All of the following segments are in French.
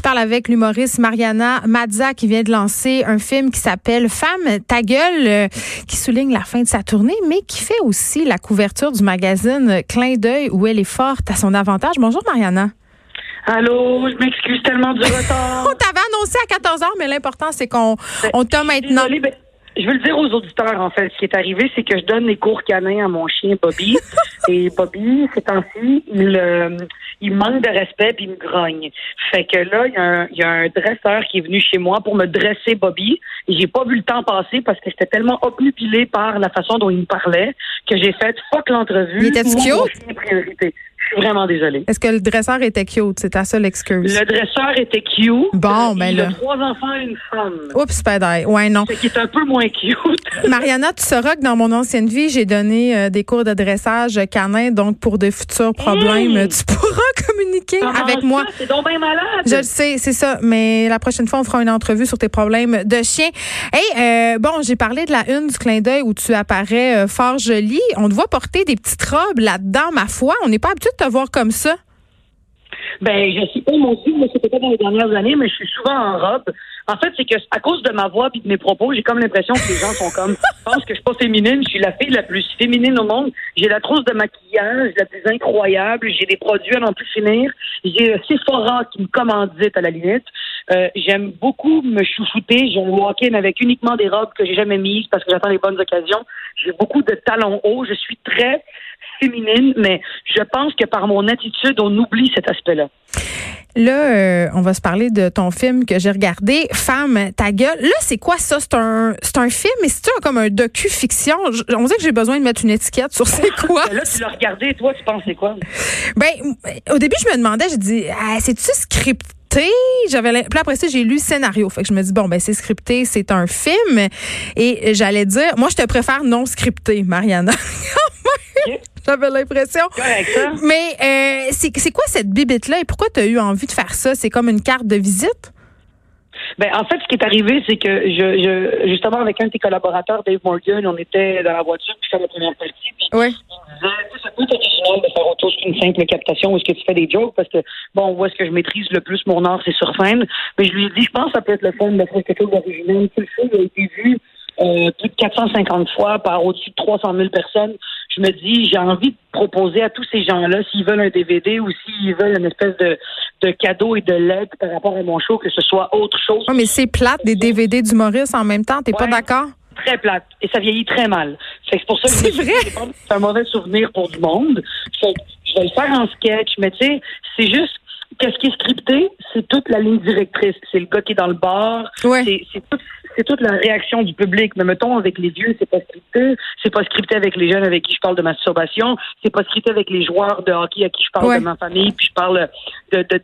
Je parle avec l'humoriste Mariana Mazza qui vient de lancer un film qui s'appelle Femme ta gueule, euh, qui souligne la fin de sa tournée, mais qui fait aussi la couverture du magazine Clin d'œil où elle est forte à son avantage. Bonjour Mariana. Allô, je m'excuse tellement du retard. on t'avait annoncé à 14 h mais l'important, c'est qu'on on t'a maintenant. Désolée, ben, je veux le dire aux auditeurs, en fait. Ce qui est arrivé, c'est que je donne les cours canins à mon chien Bobby. et Bobby, ces temps-ci, il, euh, il manque de respect puis il me grogne. Fait que là, il y, a un, il y, a un dresseur qui est venu chez moi pour me dresser Bobby. Et j'ai pas vu le temps passer parce que j'étais tellement obnubilé par la façon dont il me parlait que j'ai fait fuck l'entrevue. Il était cute? Suis vraiment désolée. Est-ce que le dresseur était cute? C'est ta seule excuse. Le dresseur était cute. Bon, ben il là. a trois enfants et une femme. Oups, pédale. Ouais, non. Fait qu'il est un peu moins cute. Mariana, tu sauras que dans mon ancienne vie, j'ai donné euh, des cours de dressage canin, donc pour de futurs problèmes, Hey! tu pourras communiquer Comment avec ça? moi. C'est donc bien malade. Je le sais, c'est ça. Mais la prochaine fois, on fera une entrevue sur tes problèmes de chien. Hey, euh, bon, j'ai parlé de la une du clin d'œil où tu apparais euh, fort jolie. On te voit porter des petites robes là-dedans, ma foi. On n'est pas habitué de te voir comme ça? Ben, je suis pas moi aussi, moi, c'était pas dans les dernières années, mais je suis souvent en robe. En fait, c'est que à cause de ma voix et de mes propos, j'ai comme l'impression que les gens sont comme pensent que je suis pas féminine. Je suis la fille la plus féminine au monde. J'ai la trousse de maquillage la plus incroyable. J'ai des produits à n'en plus finir. J'ai euh, Sephora qui me commandite à la limite. Euh, J'aime beaucoup me chouchouter. J'ai un walk-in avec uniquement des robes que j'ai jamais mises parce que j'attends les bonnes occasions. J'ai beaucoup de talons hauts. Je suis très féminine, mais je pense que par mon attitude, on oublie cet aspect-là. Là, euh, on va se parler de ton film que j'ai regardé, Femme, ta gueule. Là, c'est quoi ça? C'est un, c'est un film, mais c'est comme un docu-fiction? Je- On dirait que j'ai besoin de mettre une étiquette sur c'est quoi. Ben là, tu l'as regardé, toi, tu penses c'est quoi? Ben, au début, je me demandais, j'ai dit, ah, c'est-tu scripté? J'avais, puis après ça, j'ai lu scénario. Fait que je me dis, bon, ben, c'est scripté, c'est un film. Et j'allais dire, moi, je te préfère non scripté, Mariana. J'avais l'impression. Mais euh, c'est c'est quoi cette bibite-là et pourquoi tu as eu envie de faire ça? C'est comme une carte de visite? Ben, en fait, ce qui est arrivé, c'est que je, je, justement, avec un de tes collaborateurs, Dave Morgan, on était dans la voiture, puis c'était la première partie, puis Oui. il me disait, Tu sais, ça peut être original de faire autre chose qu'une simple captation où est-ce que tu fais des jokes, parce que, bon, où est-ce que je maîtrise le plus mon art, c'est sur scène. Mais je lui ai dit, je pense que ça peut être le fun de faire quelque chose d'original. Tu Le a été vu euh, plus de 450 fois par au-dessus de 300 000 personnes. Je me dis, j'ai envie de proposer à tous ces gens-là, s'ils veulent un DVD ou s'ils veulent une espèce de, de cadeau et de leg par rapport à mon show, que ce soit autre chose. Oh, mais c'est plate des DVD d'Humoristes en même temps. T'es pas Ouais. d'accord? très plate et ça vieillit très mal. C'est pour ça que C'est vrai? pas faire un mauvais souvenir pour du monde. Fait que je vais le faire en sketch, mais tu sais, c'est juste qu'est-ce qui est scripté, c'est toute la ligne directrice. C'est le gars qui est dans le bar, Ouais. c'est c'est tout- c'est toute la réaction du public. Mais mettons, avec les vieux, c'est pas scripté. C'est pas scripté avec les jeunes avec qui je parle de masturbation. C'est pas scripté avec les joueurs de hockey à qui je parle Ouais. de ma famille, puis je parle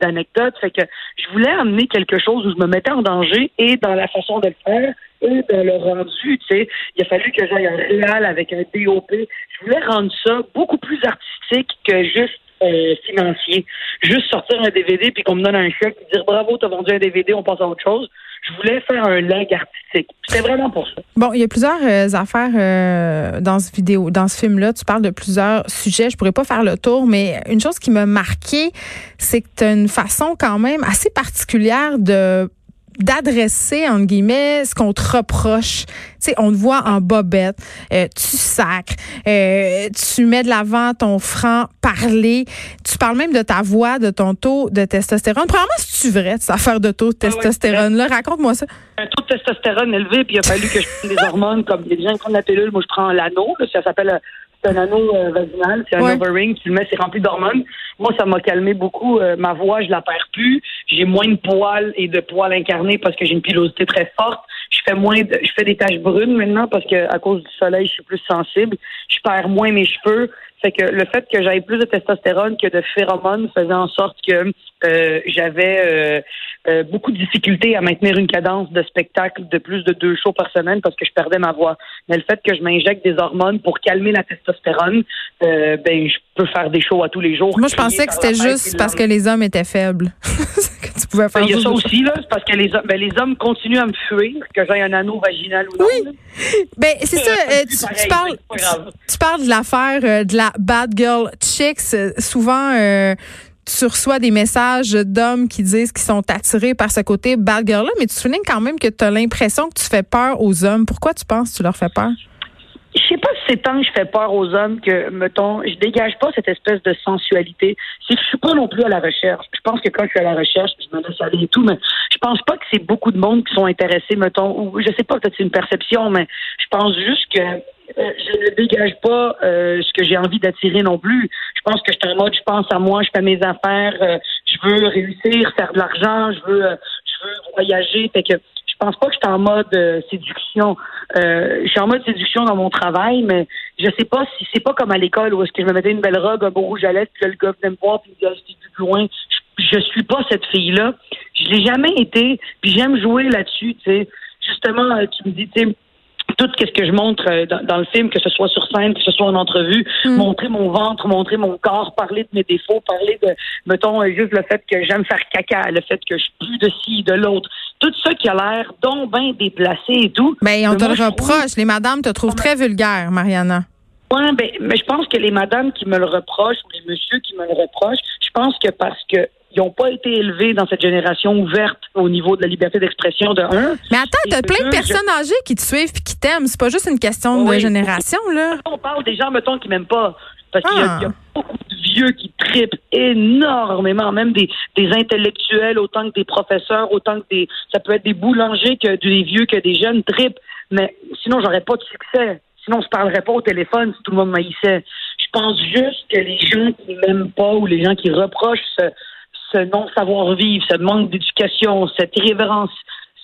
d'anecdotes. Fait que je voulais amener quelque chose où je me mettais en danger et dans la façon de le faire et dans le rendu, tu sais. Il a fallu que j'aille un réal avec un DOP. Je voulais rendre ça beaucoup plus artistique que juste euh, financier. Juste sortir un DVD puis qu'on me donne un chèque et dire bravo, t'as vendu un DVD, on passe à autre chose. Je voulais faire un leg artistique. C'était vraiment pour ça. Bon, il y a plusieurs euh, affaires euh, dans ce vidéo, dans ce film-là. Tu parles de plusieurs sujets. Je pourrais pas faire le tour, mais une chose qui m'a marqué, c'est que tu as une façon quand même assez particulière de d'adresser entre guillemets ce qu'on te reproche. Tu sais, on te voit en bobette, euh, tu sacres, euh, tu mets de l'avant ton franc parler, tu parles même de ta voix, de ton taux de testostérone. Premièrement, c'est-tu vrai, cette affaire de taux de Ah ouais, testostérone-là? Raconte-moi ça. Un taux de testostérone élevé, puis il a fallu que je prenne des hormones, comme des gens qui prennent la pilule, moi je prends l'anneau, là, ça s'appelle c'est un anneau euh, vaginal, c'est un Ouais. overing, tu le mets, c'est rempli d'hormones. Moi, ça m'a calmé beaucoup. euh, ma voix, je la perds plus. J'ai moins de poils et de poils incarnés parce que j'ai une pilosité très forte. Je fais moins de, je fais des taches brunes maintenant parce que à cause du soleil, je suis plus sensible. Je perds moins mes cheveux. Fait que le fait que j'avais plus de testostérone que de phéromones faisait en sorte que euh, j'avais euh, beaucoup de difficultés à maintenir une cadence de spectacle de plus de deux shows par semaine parce que je perdais ma voix. Mais le fait que je m'injecte des hormones pour calmer la testostérone, euh, ben je peux faire des shows à tous les jours. Moi, je pensais que c'était juste parce que les hommes étaient faibles. que tu pouvais faire Ben, il y a ça aussi, là. C'est parce que les hommes, ben, les hommes continuent à me fuir, que j'ai un anneau vaginal ou non. Oui. Ben, c'est ça. euh, tu, Pareil, tu parles, grave. tu, tu parles de l'affaire de la bad girl chicks. Souvent, tu reçois des messages d'hommes qui disent qu'ils sont attirés par ce côté bad girl-là, mais tu soulignes quand même que tu as l'impression que tu fais peur aux hommes. Pourquoi tu penses que tu leur fais peur? Je sais pas si c'est tant que je fais peur aux hommes que, mettons, je dégage pas cette espèce de sensualité. C'est je suis pas non plus à la recherche. Je pense que quand je suis à la recherche, je me laisse aller et tout, mais je pense pas que c'est beaucoup de monde qui sont intéressés, mettons, ou je sais pas, peut-être c'est une perception, mais je pense juste que euh, je ne dégage pas euh, ce que j'ai envie d'attirer non plus. Je pense que je suis en mode, je pense à moi, je fais mes affaires, euh, je veux réussir, faire de l'argent, je veux, je veux voyager. Fait que je pense pas que je suis en mode séduction. Euh, je suis en mode séduction dans mon travail, mais je sais pas si c'est pas comme à l'école où est-ce que je me mettais une belle robe, un beau rouge à lèvres, puis là, le gars venait me voir, puis il me dit, ah, plus loin? Je, je, suis pas cette fille-là. Je l'ai jamais été, puis j'aime jouer là-dessus, tu sais. Justement, euh, tu me dis, tu sais, tout ce que je montre euh, dans, le film, que ce soit sur scène, que ce soit en entrevue, mm. montrer mon ventre, montrer mon corps, parler de mes défauts, parler de, mettons, euh, juste le fait que j'aime faire caca, le fait que je suis plus de ci, de l'autre. Tout ça qui a l'air donc bien déplacé et tout. Ben, on te le reproche. Les madames te trouvent très vulgaire, Mariana. Oui, ben, mais je pense que les madames qui me le reprochent ou les messieurs qui me le reprochent, je pense que parce que ils n'ont pas été élevés dans cette génération ouverte au niveau de la liberté d'expression de un. Mais attends, t'as plein de personnes âgées qui te suivent et qui t'aiment. C'est pas juste une question de génération, là. On parle des gens, mettons, qui m'aiment pas. Parce qu'il y, a ah. beaucoup de vieux qui tripent énormément, même des, des intellectuels autant que des professeurs, autant que des. Ça peut être des boulangers que des vieux que des jeunes tripent. Mais sinon, j'aurais pas de succès. Sinon, on se parlerait pas au téléphone si tout le monde m'haïssait. Je pense juste que les gens qui m'aiment pas ou les gens qui reprochent ce non-savoir-vivre, ce manque d'éducation, cette irrévérence,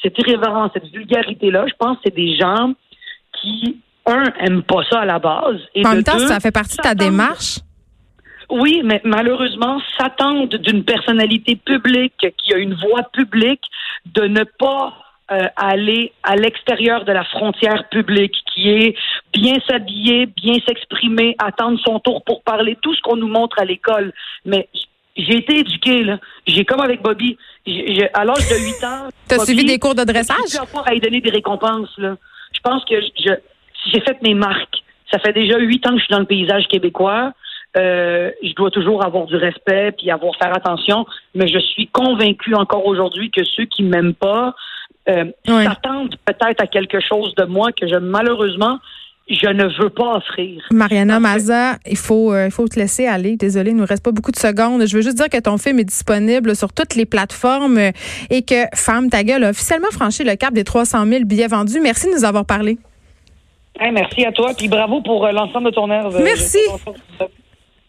cette irrévérence, cette vulgarité-là, je pense que c'est des gens qui, un, aiment pas ça à la base. Et en même temps, ça fait partie de ta démarche. Oui, mais malheureusement, s'attendent d'une personnalité publique qui a une voix publique de ne pas euh, aller à l'extérieur de la frontière publique, qui est bien s'habiller, bien s'exprimer, attendre son tour pour parler, tout ce qu'on nous montre à l'école. Mais j'ai été éduquée, là. J'ai comme avec Bobby. à l'âge de 8 ans. T'as suivi des cours de dressage? J'ai à lui donner des récompenses, là. Je pense que je, j'ai fait mes marques. Ça fait déjà huit ans que je suis dans le paysage québécois. Euh, je dois toujours avoir du respect puis avoir faire attention, mais je suis convaincue encore aujourd'hui que ceux qui m'aiment pas euh, s'attendent peut-être à quelque chose de moi que je malheureusement je ne veux pas offrir. Mariana Maza, il faut, euh, il faut te laisser aller. Désolée, il nous reste pas beaucoup de secondes. Je veux juste dire que ton film est disponible sur toutes les plateformes et que Femme ta gueule a officiellement franchi le cap des 300 000 billets vendus. Merci de nous avoir parlé. Merci à toi, puis bravo pour euh, l'ensemble de ton œuvre. Merci.